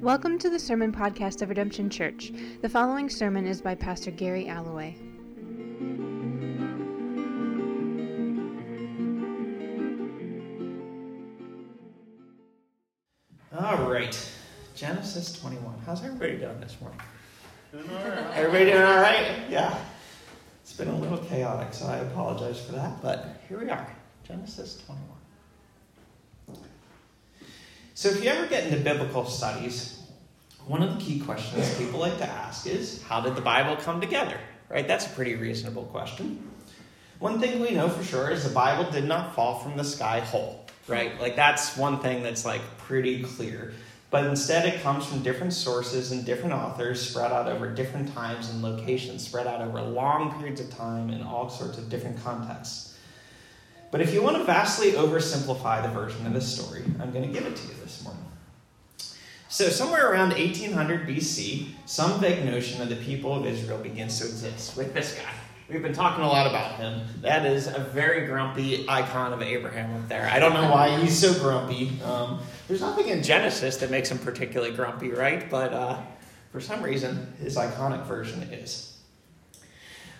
Welcome to the Sermon Podcast of Redemption Church. The following sermon is by Pastor Gary Alloway. All right, Genesis 21. How's everybody doing this morning? Everybody doing all right? Yeah. It's been a little chaotic, so I apologize for that, but here we are, Genesis 21. So, if you ever get into biblical studies, one of the key questions people like to ask is how did the Bible come together? Right? That's a pretty reasonable question. One thing we know for sure is the Bible did not fall from the sky whole, right? Like, that's one thing that's like pretty clear. But instead, it comes from different sources and different authors spread out over different times and locations, spread out over long periods of time in all sorts of different contexts. But if you want to vastly oversimplify the version of this story, I'm going to give it to you this morning. So, somewhere around 1800 BC, some vague notion of the people of Israel begins to exist with this guy. We've been talking a lot about him. That is a very grumpy icon of Abraham up there. I don't know why he's so grumpy. Um, there's nothing in Genesis that makes him particularly grumpy, right? But uh, for some reason, his iconic version is.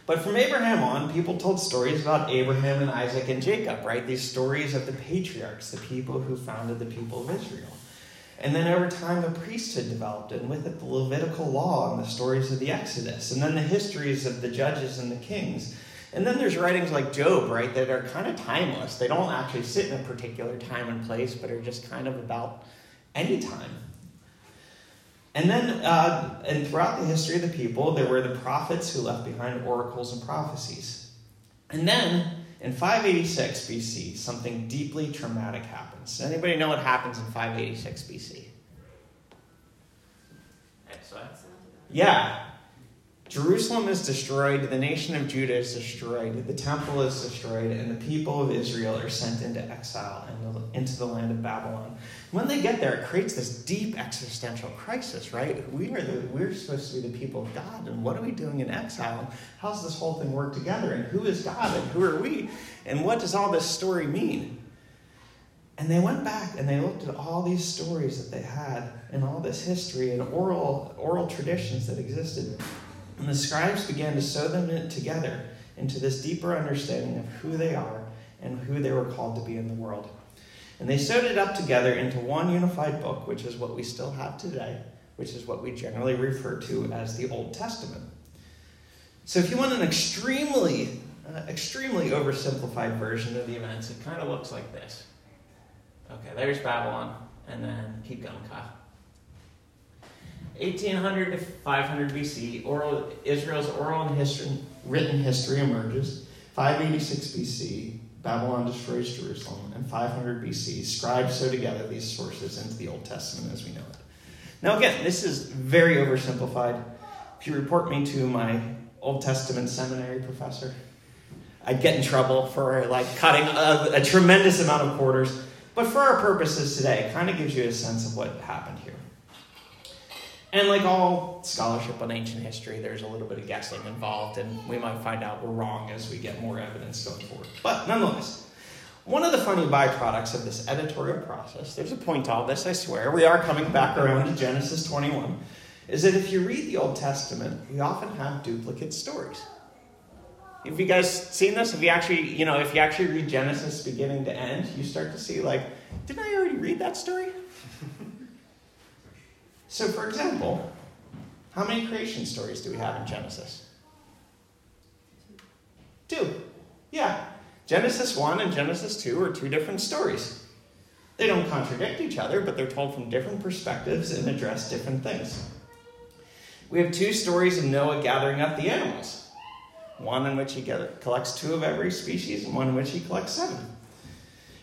But from Abraham on, people told stories about Abraham and Isaac and Jacob, right? These stories of the patriarchs, the people who founded the people of Israel. And then over time, the priesthood developed, and with it, the Levitical law and the stories of the Exodus, and then the histories of the judges and the kings. And then there's writings like Job, right, that are kind of timeless. They don't actually sit in a particular time and place, but are just kind of about any time. And then, uh, and throughout the history of the people, there were the prophets who left behind oracles and prophecies. And then, in 586 BC, something deeply traumatic happens. Anybody know what happens in 586 BC? Yeah. Jerusalem is destroyed, the nation of Judah is destroyed, the temple is destroyed, and the people of Israel are sent into exile into the land of Babylon. When they get there, it creates this deep existential crisis, right? We are the, we're supposed to be the people of God, and what are we doing in exile? How's this whole thing work together? And who is God, and who are we? And what does all this story mean? And they went back and they looked at all these stories that they had and all this history and oral, oral traditions that existed. And the scribes began to sew them together into this deeper understanding of who they are and who they were called to be in the world. And they sewed it up together into one unified book, which is what we still have today, which is what we generally refer to as the Old Testament. So if you want an extremely, uh, extremely oversimplified version of the events, it kind of looks like this. Okay, there's Babylon, and then keep going, Kyle. 1800 to 500 BC, oral, Israel's oral and history, written history emerges. 586 BC, Babylon destroys Jerusalem. And 500 BC, scribes sew together these sources into the Old Testament as we know it. Now, again, this is very oversimplified. If you report me to my Old Testament seminary professor, I'd get in trouble for like cutting a, a tremendous amount of quarters. But for our purposes today, it kind of gives you a sense of what happened here. And like all scholarship on ancient history, there's a little bit of guessing involved, and we might find out we're wrong as we get more evidence going forward. But nonetheless, one of the funny byproducts of this editorial process, there's a point to all this, I swear, we are coming back around to Genesis 21, is that if you read the Old Testament, we often have duplicate stories. Have you guys seen this? If you actually, you know, if you actually read Genesis beginning to end, you start to see, like, didn't I already read that story? So, for example, how many creation stories do we have in Genesis? Two. Yeah. Genesis 1 and Genesis 2 are two different stories. They don't contradict each other, but they're told from different perspectives and address different things. We have two stories of Noah gathering up the animals one in which he collects two of every species, and one in which he collects seven.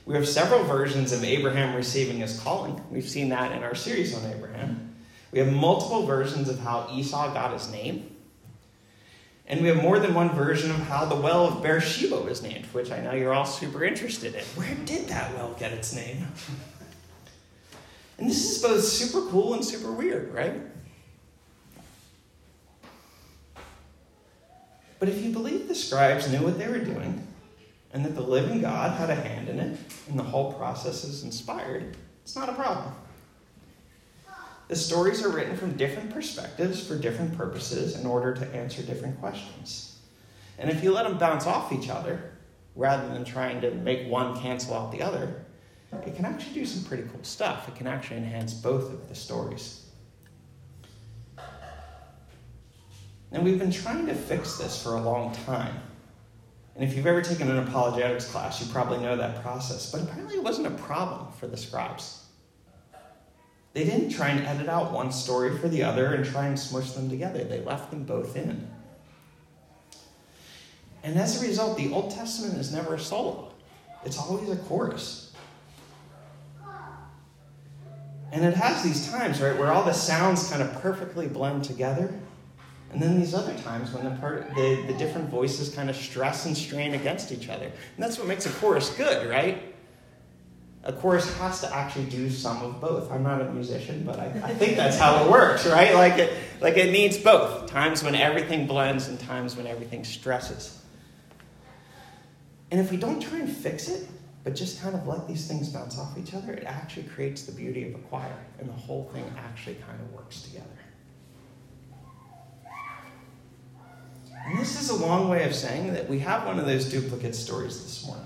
We have several versions of Abraham receiving his calling. We've seen that in our series on Abraham. We have multiple versions of how Esau got his name. And we have more than one version of how the well of Beersheba was named, which I know you're all super interested in. Where did that well get its name? And this is both super cool and super weird, right? But if you believe the scribes knew what they were doing, and that the living God had a hand in it, and the whole process is inspired, it's not a problem. The stories are written from different perspectives for different purposes in order to answer different questions. And if you let them bounce off each other, rather than trying to make one cancel out the other, it can actually do some pretty cool stuff. It can actually enhance both of the stories. And we've been trying to fix this for a long time. And if you've ever taken an apologetics class, you probably know that process. But apparently, it wasn't a problem for the scribes. They didn't try and edit out one story for the other and try and smush them together, they left them both in. And as a result, the Old Testament is never a solo, it's always a chorus. And it has these times, right, where all the sounds kind of perfectly blend together. And then these other times when the, part, the, the different voices kind of stress and strain against each other. And that's what makes a chorus good, right? A chorus has to actually do some of both. I'm not a musician, but I, I think that's how it works, right? Like it, like it needs both. Times when everything blends and times when everything stresses. And if we don't try and fix it, but just kind of let these things bounce off each other, it actually creates the beauty of a choir, and the whole thing actually kind of works together. And this is a long way of saying that we have one of those duplicate stories this morning.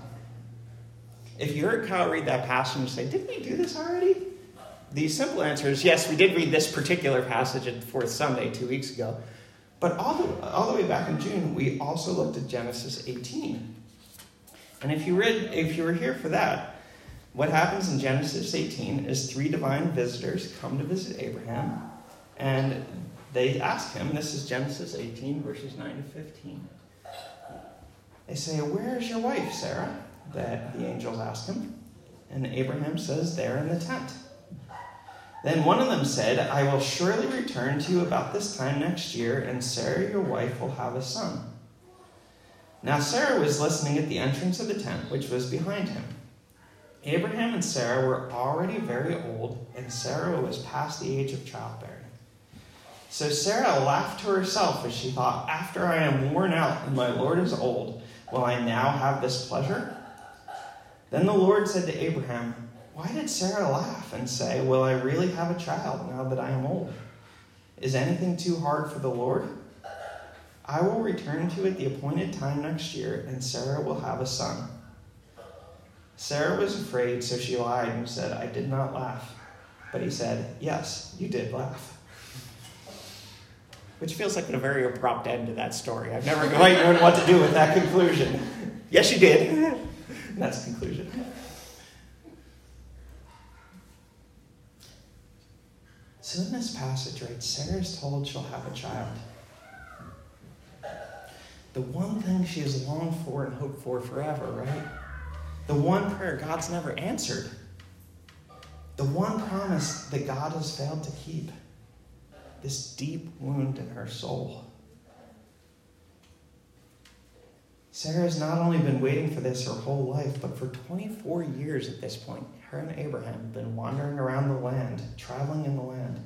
If you heard Kyle read that passage and say, Didn't we do this already? The simple answer is yes, we did read this particular passage at Fourth Sunday two weeks ago. But all the, all the way back in June, we also looked at Genesis 18. And if you read, if you were here for that, what happens in Genesis 18 is three divine visitors come to visit Abraham, and they ask him, this is Genesis 18, verses 9 to 15. They say, Where is your wife, Sarah? That the angels ask him. And Abraham says, There in the tent. Then one of them said, I will surely return to you about this time next year, and Sarah, your wife, will have a son. Now Sarah was listening at the entrance of the tent, which was behind him. Abraham and Sarah were already very old, and Sarah was past the age of childbearing. So Sarah laughed to herself as she thought, After I am worn out and my Lord is old, will I now have this pleasure? Then the Lord said to Abraham, Why did Sarah laugh and say, Will I really have a child now that I am old? Is anything too hard for the Lord? I will return to you at the appointed time next year, and Sarah will have a son. Sarah was afraid, so she lied and said, I did not laugh. But he said, Yes, you did laugh which feels like a very abrupt end to that story. I've never quite known what to do with that conclusion. yes, you did. that's the conclusion. So in this passage, right, Sarah is told she'll have a child. The one thing she has longed for and hoped for forever, right? The one prayer God's never answered. The one promise that God has failed to keep this deep wound in her soul. Sarah has not only been waiting for this her whole life, but for 24 years at this point, her and Abraham have been wandering around the land, traveling in the land,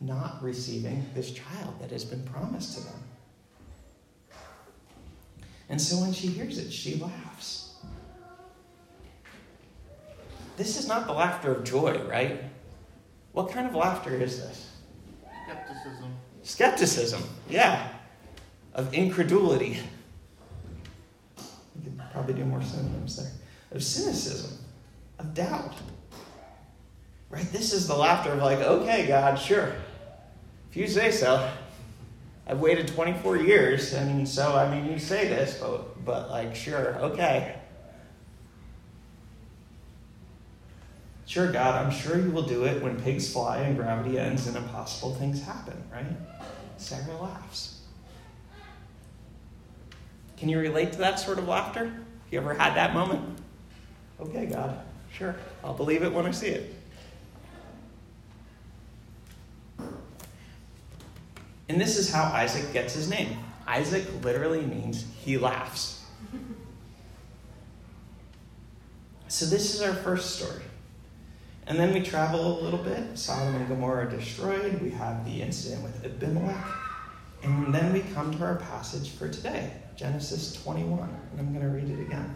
not receiving this child that has been promised to them. And so when she hears it, she laughs. This is not the laughter of joy, right? What kind of laughter is this? Skepticism. Skepticism, yeah. Of incredulity. Probably do more synonyms there. Of cynicism, of doubt. Right? This is the laughter of, like, okay, God, sure. If you say so. I've waited 24 years, and so, I mean, you say this, but, but like, sure, okay. Sure, God, I'm sure you will do it when pigs fly and gravity ends and impossible things happen, right? Sarah laughs. Can you relate to that sort of laughter? You ever had that moment? Okay, God, sure. I'll believe it when I see it. And this is how Isaac gets his name. Isaac literally means he laughs. So, this is our first story. And then we travel a little bit. Sodom and Gomorrah destroyed. We have the incident with Abimelech. And then we come to our passage for today, Genesis 21. And I'm going to read it again.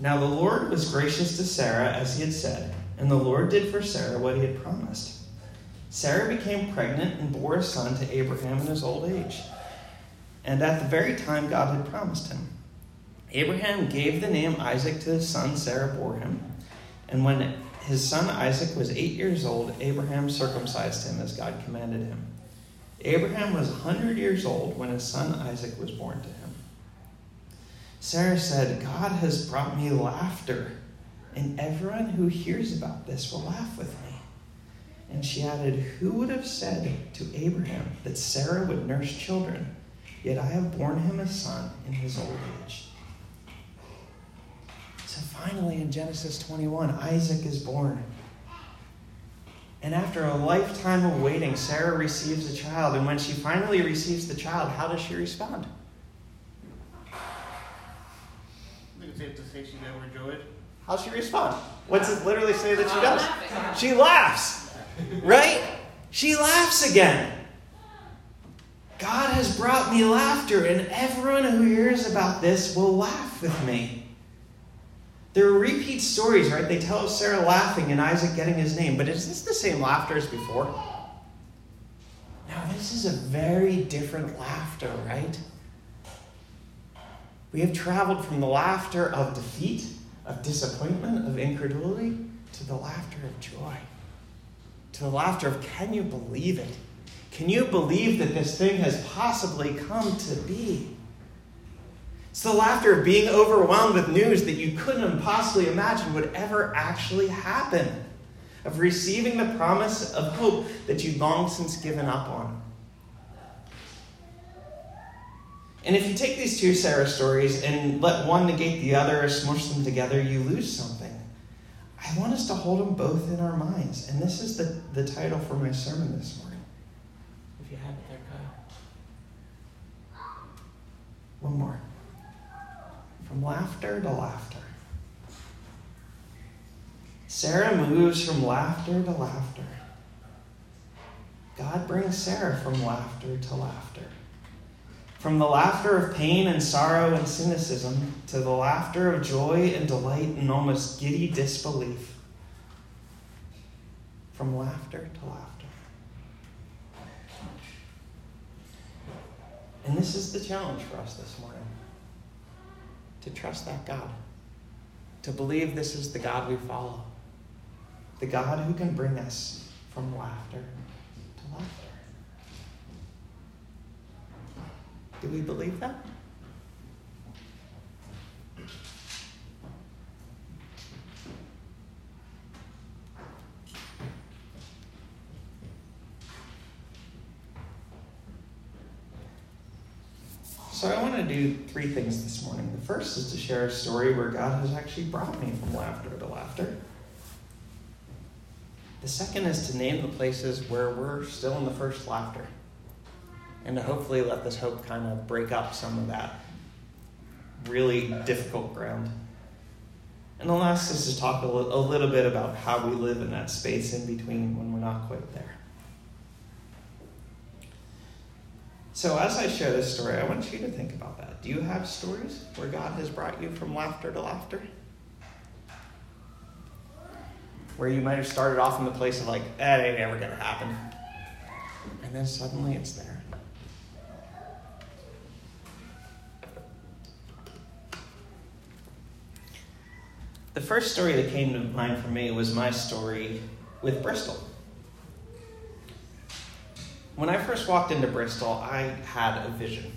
Now the Lord was gracious to Sarah as he had said, and the Lord did for Sarah what he had promised. Sarah became pregnant and bore a son to Abraham in his old age, and at the very time God had promised him. Abraham gave the name Isaac to his son Sarah bore him, and when his son Isaac was eight years old, Abraham circumcised him as God commanded him. Abraham was a hundred years old when his son Isaac was born to him. Sarah said, God has brought me laughter, and everyone who hears about this will laugh with me. And she added, Who would have said to Abraham that Sarah would nurse children? Yet I have borne him a son in his old age. So finally, in Genesis 21, Isaac is born. And after a lifetime of waiting, Sarah receives a child. And when she finally receives the child, how does she respond? safe to say she overjoyed. How's she respond? What's it literally say that she oh, does? She laughs, right? She laughs again. God has brought me laughter, and everyone who hears about this will laugh with me. There are repeat stories, right? They tell of Sarah laughing and Isaac getting his name, but is this the same laughter as before? Now, this is a very different laughter, right? We have traveled from the laughter of defeat, of disappointment, of incredulity, to the laughter of joy. To the laughter of, can you believe it? Can you believe that this thing has possibly come to be? It's the laughter of being overwhelmed with news that you couldn't possibly imagine would ever actually happen, of receiving the promise of hope that you'd long since given up on. And if you take these two Sarah stories and let one negate the other or smush them together, you lose something. I want us to hold them both in our minds. And this is the, the title for my sermon this morning. If you have it there, Kyle. One more. From laughter to laughter. Sarah moves from laughter to laughter. God brings Sarah from laughter to laughter. From the laughter of pain and sorrow and cynicism to the laughter of joy and delight and almost giddy disbelief. From laughter to laughter. And this is the challenge for us this morning to trust that God, to believe this is the God we follow, the God who can bring us from laughter to laughter. Do we believe that? So I want to do three things this morning. The first is to share a story where God has actually brought me from laughter to laughter. The second is to name the places where we're still in the first laughter and to hopefully let this hope kind of break up some of that really difficult ground. And the last is to talk a, little bit about how we live in that space in between when we're not quite there. So, as I share this story, I want you to think about that. Do you have stories where God has brought you from laughter to laughter? Where you might have started off in the place of like, that ain't ever going to happen. And then suddenly it's there. The first story that came to mind for me was my story with Bristol. When I first walked into Bristol, I had a vision.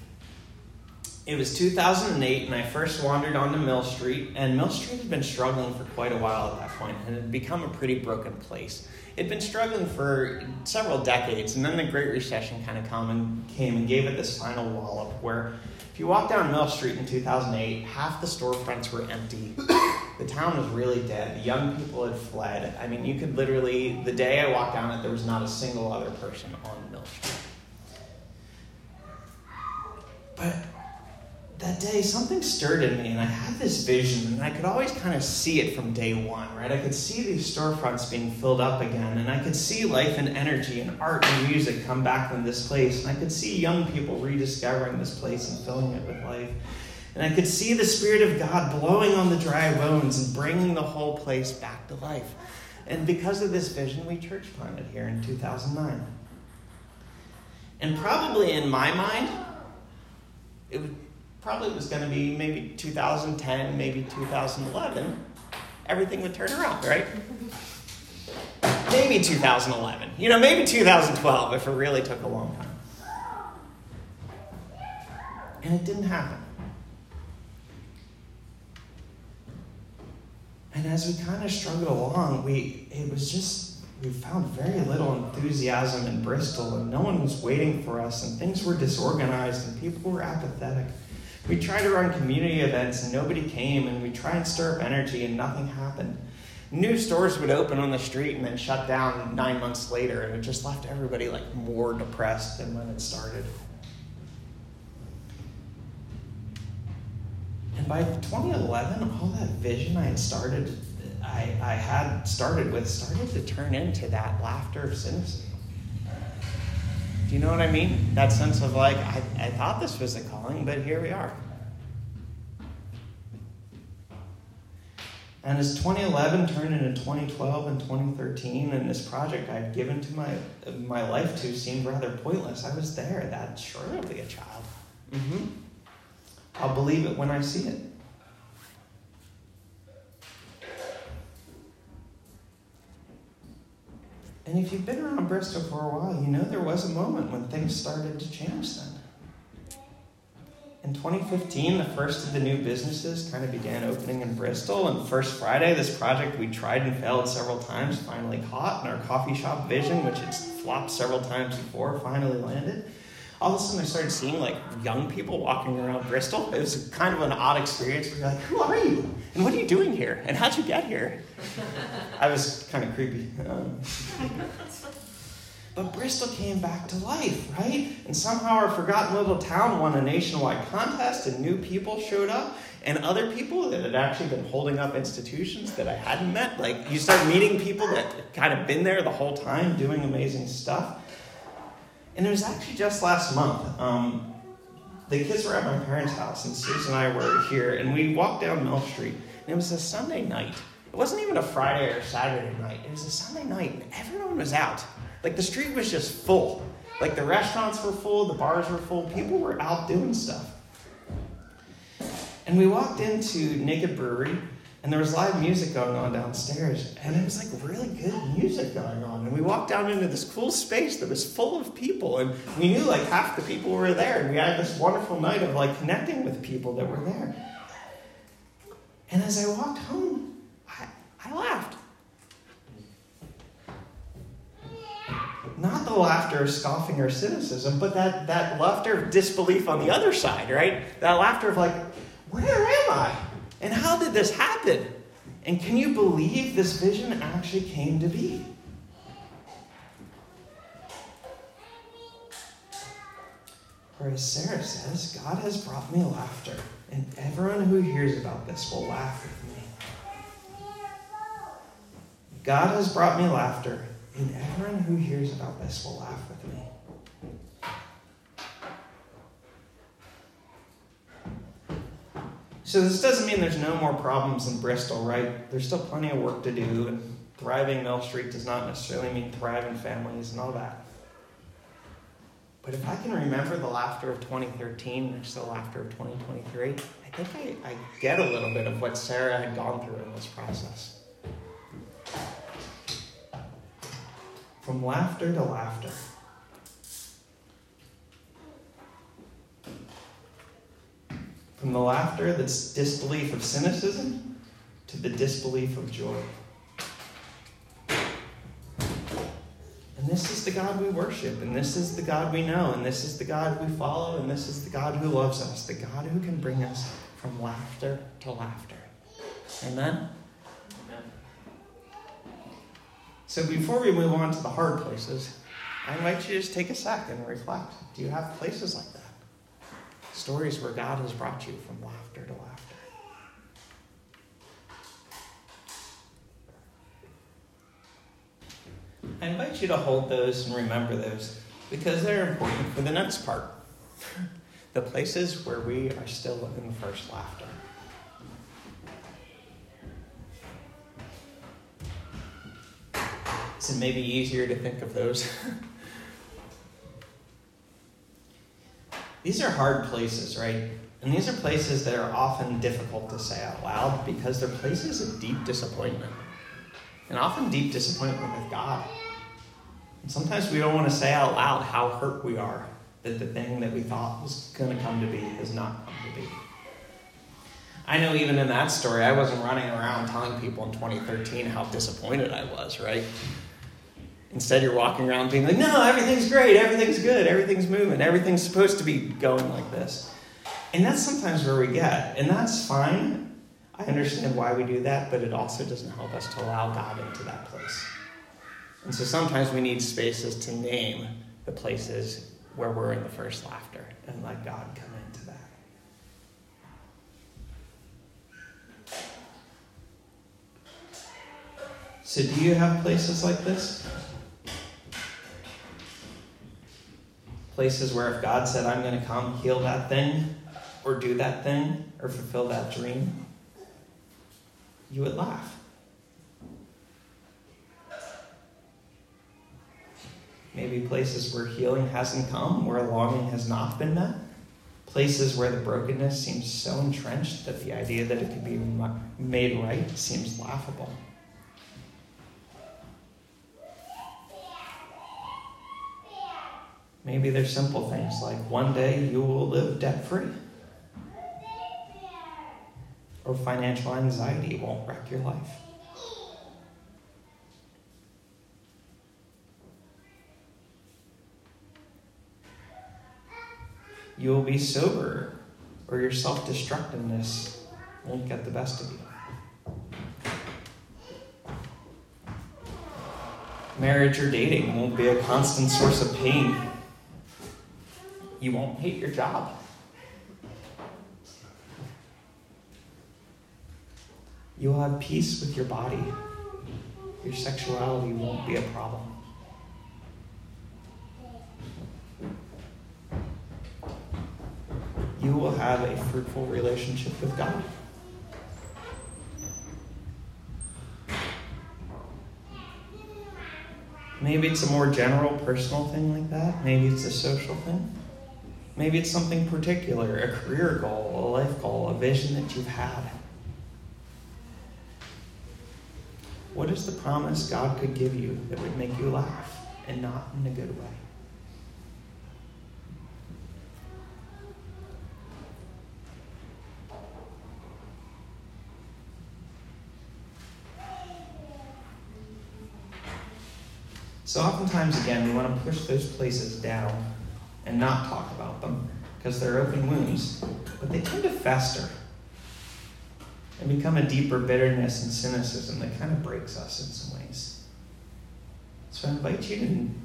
It was 2008, and I first wandered onto Mill Street, and Mill Street had been struggling for quite a while at that point, and it had become a pretty broken place. It had been struggling for several decades, and then the Great Recession kind of and came and gave it this final wallop where if you walk down Mill Street in 2008, half the storefronts were empty. The town was really dead. The young people had fled. I mean, you could literally, the day I walked down it, there was not a single other person on Mill Street. But that day, something stirred in me, and I had this vision, and I could always kind of see it from day one, right? I could see these storefronts being filled up again, and I could see life and energy and art and music come back from this place, and I could see young people rediscovering this place and filling it with life. And I could see the Spirit of God blowing on the dry bones and bringing the whole place back to life. And because of this vision, we church planted here in 2009. And probably in my mind, it would, probably was going to be maybe 2010, maybe 2011. Everything would turn around, right? Maybe 2011. You know, maybe 2012 if it really took a long time. And it didn't happen. And as we kind of struggled along, we it was just we found very little enthusiasm in Bristol, and no one was waiting for us, and things were disorganized, and people were apathetic. We tried to run community events, and nobody came, and we tried and stir up energy, and nothing happened. New stores would open on the street and then shut down nine months later, and it just left everybody like more depressed than when it started. And by 2011, all that vision I had started, I, I had started with, started to turn into that laughter of cynicism. Do you know what I mean? That sense of like, I, I thought this was a calling, but here we are. And as 2011 turned into 2012 and 2013, and this project I'd given to my my life to seemed rather pointless, I was there. That surely a child. Mm-hmm. I'll believe it when I see it. And if you've been around Bristol for a while, you know there was a moment when things started to change then. In 2015, the first of the new businesses kind of began opening in Bristol. And First Friday, this project we tried and failed several times finally caught, and our coffee shop vision, which had flopped several times before, finally landed all of a sudden I started seeing like young people walking around Bristol. It was kind of an odd experience you're like, who are you? And what are you doing here? And how'd you get here? I was kind of creepy. Um, but Bristol came back to life, right? And somehow our forgotten little town won a nationwide contest, and new people showed up, and other people that had actually been holding up institutions that I hadn't met. Like, you start meeting people that kind of been there the whole time doing amazing stuff. And it was actually just last month. Um, the kids were at my parents' house, and Susan and I were here, and we walked down Mill Street, and it was a Sunday night. It wasn't even a Friday or Saturday night. It was a Sunday night, and everyone was out. Like the street was just full. Like the restaurants were full, the bars were full, people were out doing stuff. And we walked into Naked Brewery, and there was live music going on downstairs, and it was like really good music going on. And we walked down into this cool space that was full of people, and we knew like half the people were there, and we had this wonderful night of like connecting with people that were there. And as I walked home, I, I laughed. Not the laughter of scoffing or cynicism, but that, that laughter of disbelief on the other side, right? That laughter of like, where am I? And how did this happen? And can you believe this vision actually came to be? For as Sarah says, God has brought me laughter, and everyone who hears about this will laugh with me. God has brought me laughter, and everyone who hears about this will laugh with me. So this doesn't mean there's no more problems in Bristol, right? There's still plenty of work to do, and thriving Mill Street does not necessarily mean thriving families and all that. But if I can remember the laughter of 2013 and the laughter of 2023, I think I, I get a little bit of what Sarah had gone through in this process. From laughter to laughter. From the laughter that's disbelief of cynicism to the disbelief of joy. And this is the God we worship, and this is the God we know, and this is the God we follow, and this is the God who loves us, the God who can bring us from laughter to laughter. Amen? Amen. So before we move on to the hard places, I invite you to just take a second and reflect. Do you have places like that? Stories where God has brought you from laughter to laughter. I invite you to hold those and remember those because they're important for the next part. the places where we are still in the first laughter. It maybe easier to think of those? these are hard places, right? And these are places that are often difficult to say out loud because they're places of deep disappointment. And often deep disappointment with God. And sometimes we don't want to say out loud how hurt we are that the thing that we thought was going to come to be has not come to be. I know even in that story, I wasn't running around telling people in 2013 how disappointed I was, right? Instead, you're walking around being like, no, everything's great, everything's good, everything's moving, everything's supposed to be going like this. And that's sometimes where we get, and that's fine. I understand why we do that, but it also doesn't help us to allow God into that place. And so sometimes we need spaces to name the places where we're in the first laughter and let God come into that. So, do you have places like this? Places where if God said, I'm going to come heal that thing, or do that thing, or fulfill that dream, you would laugh. Maybe places where healing hasn't come, where longing has not been met. Places where the brokenness seems so entrenched that the idea that it could be made right seems laughable. Maybe there's simple things like one day you will live debt free. Or financial anxiety won't wreck your life. You will be sober, or your self destructiveness won't get the best of you. Marriage or dating won't be a constant source of pain you won't hate your job. You'll have peace with your body. Your sexuality won't be a problem. You will have a fruitful relationship with God. Maybe it's a more general personal thing like that. Maybe it's a social thing. Maybe it's something particular, a career goal, a life goal, a vision that you've had. What is the promise God could give you that would make you laugh and not in a good way? So, oftentimes, again, we want to push those places down and not talk because they're open wounds, but they tend to fester and become a deeper bitterness and cynicism that kind of breaks us in some ways. So I invite you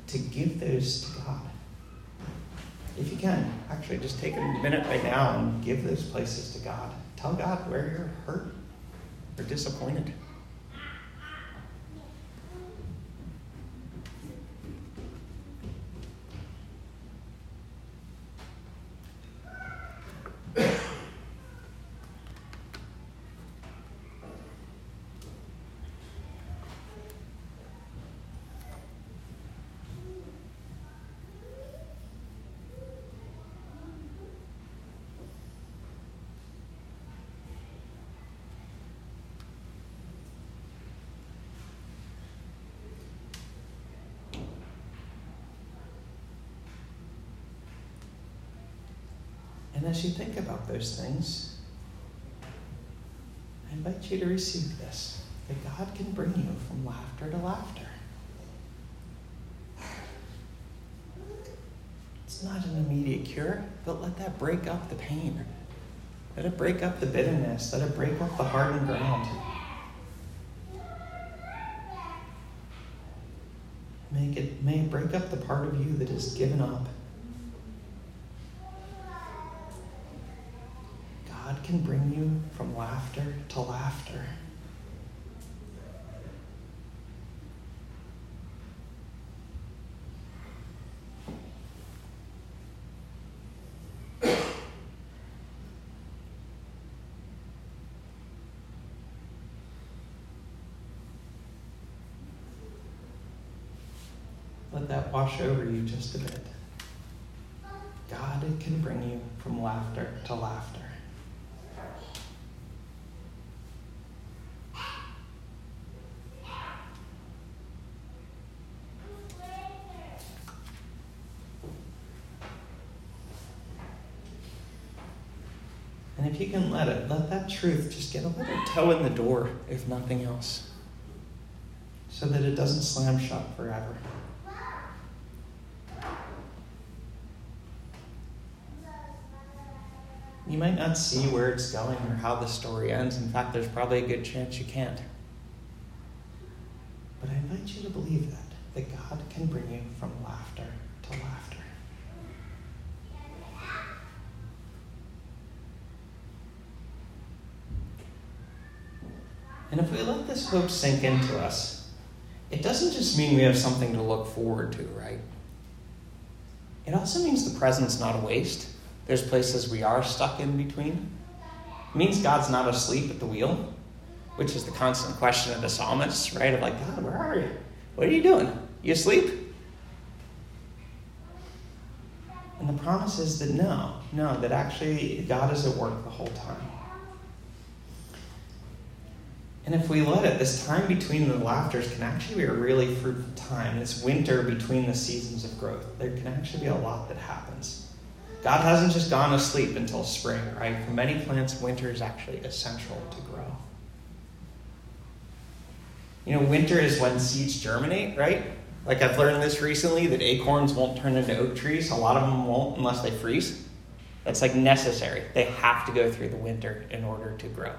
to, to give those to God. If you can, actually just take a minute right now and give those places to God. Tell God where you're hurt or disappointed. As you think about those things, I invite you to receive this that God can bring you from laughter to laughter. It's not an immediate cure, but let that break up the pain. Let it break up the bitterness. Let it break up the hardened ground. Make it may break up the part of you that is given up can bring you from laughter to laughter. Let that wash over you just a bit. God can bring you from laughter to laughter. You can let it, let that truth just get a little toe in the door, if nothing else, so that it doesn't slam shut forever. You might not see where it's going or how the story ends. In fact, there's probably a good chance you can't. But I invite you to believe that, that God can bring you from laughter to laughter. And if we let this hope sink into us, it doesn't just mean we have something to look forward to, right? It also means the present's not a waste. There's places we are stuck in between. It means God's not asleep at the wheel, which is the constant question of the psalmists, right? Of like, God, where are you? What are you doing? You asleep? And the promise is that no, no, that actually God is at work the whole time. And if we let it, this time between the laughters can actually be a really fruitful time. This winter between the seasons of growth, there can actually be a lot that happens. God hasn't just gone to sleep until spring, right? For many plants, winter is actually essential to grow. You know, winter is when seeds germinate, right? Like I've learned this recently that acorns won't turn into oak trees. A lot of them won't unless they freeze. That's like necessary. They have to go through the winter in order to grow.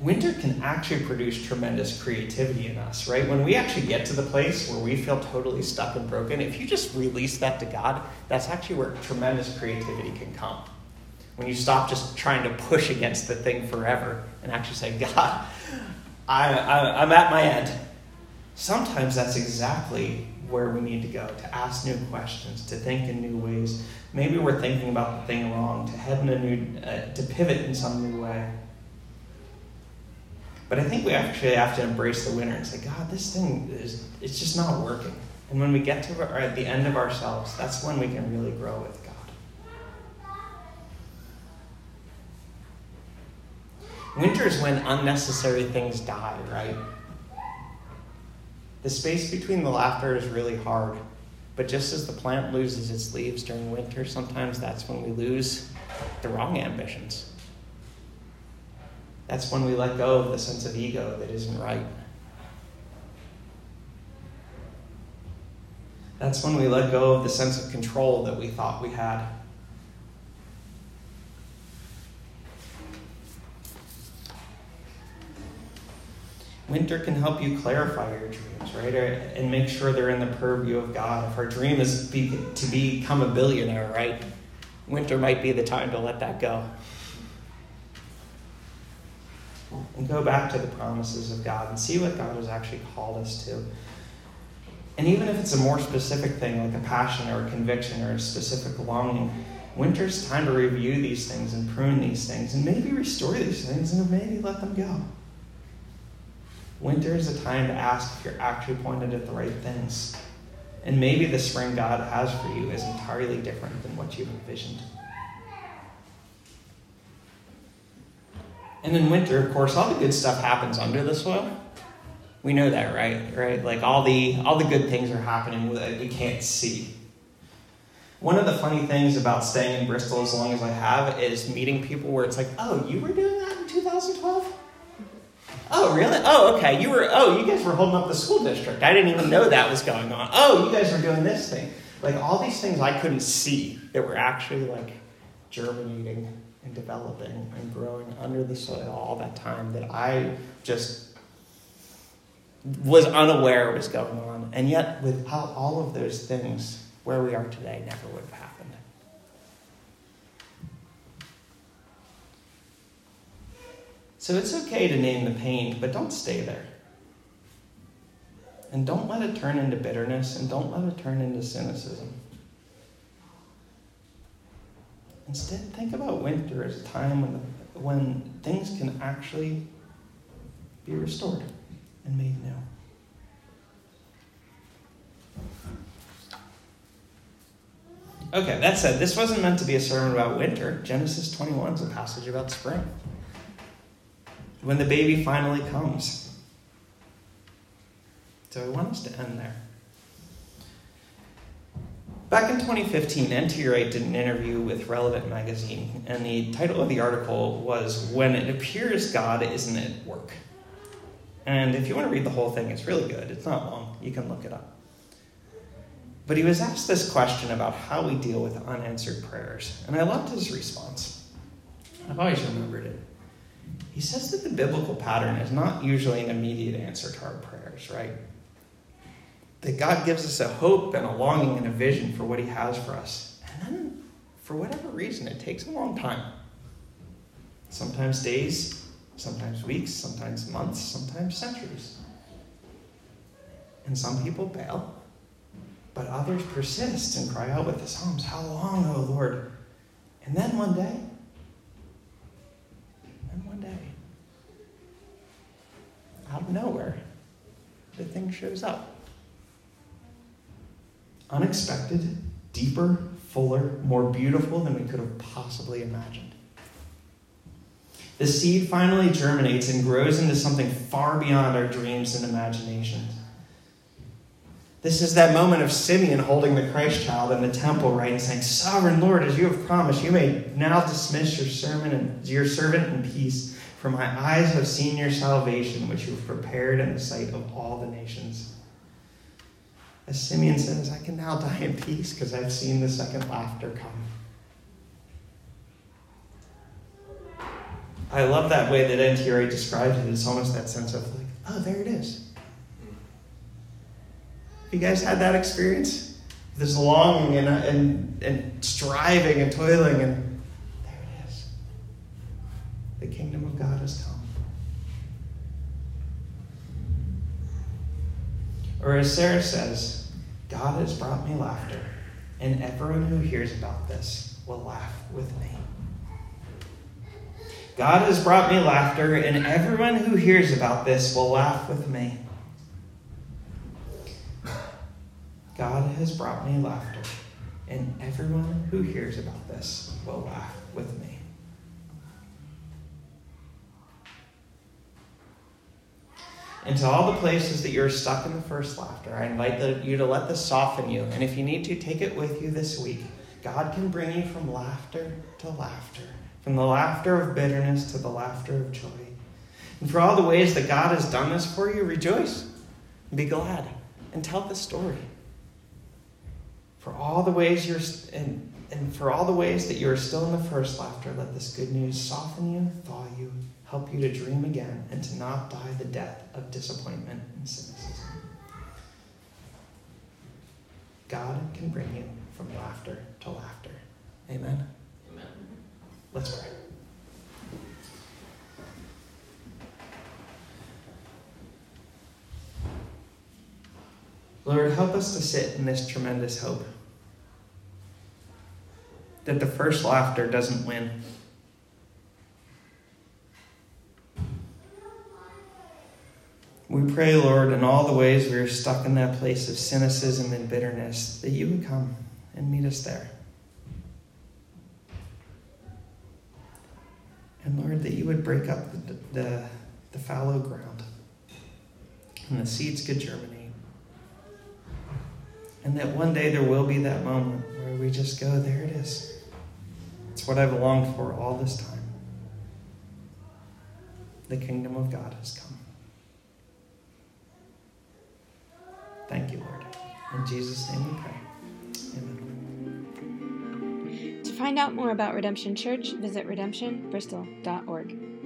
Winter can actually produce tremendous creativity in us, right? When we actually get to the place where we feel totally stuck and broken, if you just release that to God, that's actually where tremendous creativity can come. When you stop just trying to push against the thing forever and actually say, God, I, I, I'm at my end. Sometimes that's exactly where we need to go to ask new questions, to think in new ways. Maybe we're thinking about the thing wrong, to head in a new, uh, to pivot in some new way. But I think we actually have to embrace the winter and say, God, this thing is it's just not working. And when we get to our, at the end of ourselves, that's when we can really grow with God. Winter is when unnecessary things die, right? The space between the laughter is really hard. But just as the plant loses its leaves during winter, sometimes that's when we lose the wrong ambitions. That's when we let go of the sense of ego that isn't right. That's when we let go of the sense of control that we thought we had. Winter can help you clarify your dreams, right? and make sure they're in the purview of God. If our dream is to become a billionaire, right? Winter might be the time to let that go and go back to the promises of God and see what God has actually called us to. And even if it's a more specific thing, like a passion or a conviction or a specific longing, winter's time to review these things and prune these things and maybe restore these things and maybe let them go. Winter is a time to ask if you're actually pointed at the right things. And maybe the spring God has for you is entirely different than what you've envisioned. And in winter, of course, all the good stuff happens under the soil. We know that, right? Right? Like all the all the good things are happening that we can't see. One of the funny things about staying in Bristol as long as I have is meeting people where it's like, oh, you were doing that in 2012? Oh, really? Oh, okay. You were, oh, you guys were holding up the school district. I didn't even know that was going on. Oh, you guys were doing this thing. Like all these things I couldn't see that were actually like germinating and developing and growing under the soil all that time that I just was unaware was going on. And yet, without all of those things, where we are today never would have happened. So it's okay to name the pain, but don't stay there. And don't let it turn into bitterness, and don't let it turn into cynicism. Instead, think about winter as a time when, the, when things can actually be restored and made new. Okay, that said, this wasn't meant to be a sermon about winter. Genesis 21 is a passage about spring. When the baby finally comes. So I want us to end there. Back in 2015, N.T. Wright did an interview with Relevant Magazine, and the title of the article was When It Appears God Isn't at Work. And if you want to read the whole thing, it's really good. It's not long, you can look it up. But he was asked this question about how we deal with unanswered prayers, and I loved his response. I've always remembered it. He says that the biblical pattern is not usually an immediate answer to our prayers, right? That God gives us a hope and a longing and a vision for what He has for us. And then, for whatever reason, it takes a long time. Sometimes days, sometimes weeks, sometimes months, sometimes centuries. And some people bail, but others persist and cry out with the Psalms, How long, O Lord? And then one day, and one day, out of nowhere, the thing shows up unexpected, deeper, fuller, more beautiful than we could have possibly imagined. The seed finally germinates and grows into something far beyond our dreams and imaginations. This is that moment of Simeon holding the Christ child in the temple, right, and saying, Sovereign Lord, as you have promised, you may now dismiss your sermon and your servant in peace, for my eyes have seen your salvation, which you have prepared in the sight of all the nations as Simeon says, I can now die in peace because I've seen the second laughter come. I love that way that N.T. Wright describes it. It's almost that sense of like, oh, there it is. You guys had that experience? This longing and, and, and striving and toiling, and there it is. The kingdom of God has come. Or as Sarah says, God has brought me laughter, and everyone who hears about this will laugh with me. God has brought me laughter, and everyone who hears about this will laugh with me. God has brought me laughter, and everyone who hears about this will laugh with me. Into all the places that you're stuck in the first laughter. I invite the, you to let this soften you. And if you need to, take it with you this week. God can bring you from laughter to laughter, from the laughter of bitterness to the laughter of joy. And for all the ways that God has done this for you, rejoice and be glad and tell the story. For all the ways you're, and, and for all the ways that you're still in the first laughter, let this good news soften you, thaw you, help you to dream again and to not die the death of disappointment and cynicism. God can bring you from laughter to laughter. Amen. Amen. Let's pray. Lord, help us to sit in this tremendous hope that the first laughter doesn't win. Pray, Lord, in all the ways we are stuck in that place of cynicism and bitterness, that you would come and meet us there. And Lord, that you would break up the, the, the fallow ground and the seeds could germinate. And that one day there will be that moment where we just go, there it is. It's what I've longed for all this time. The kingdom of God has come. Thank you, Lord. In Jesus' name we pray. Amen. To find out more about Redemption Church, visit redemptionbristol.org.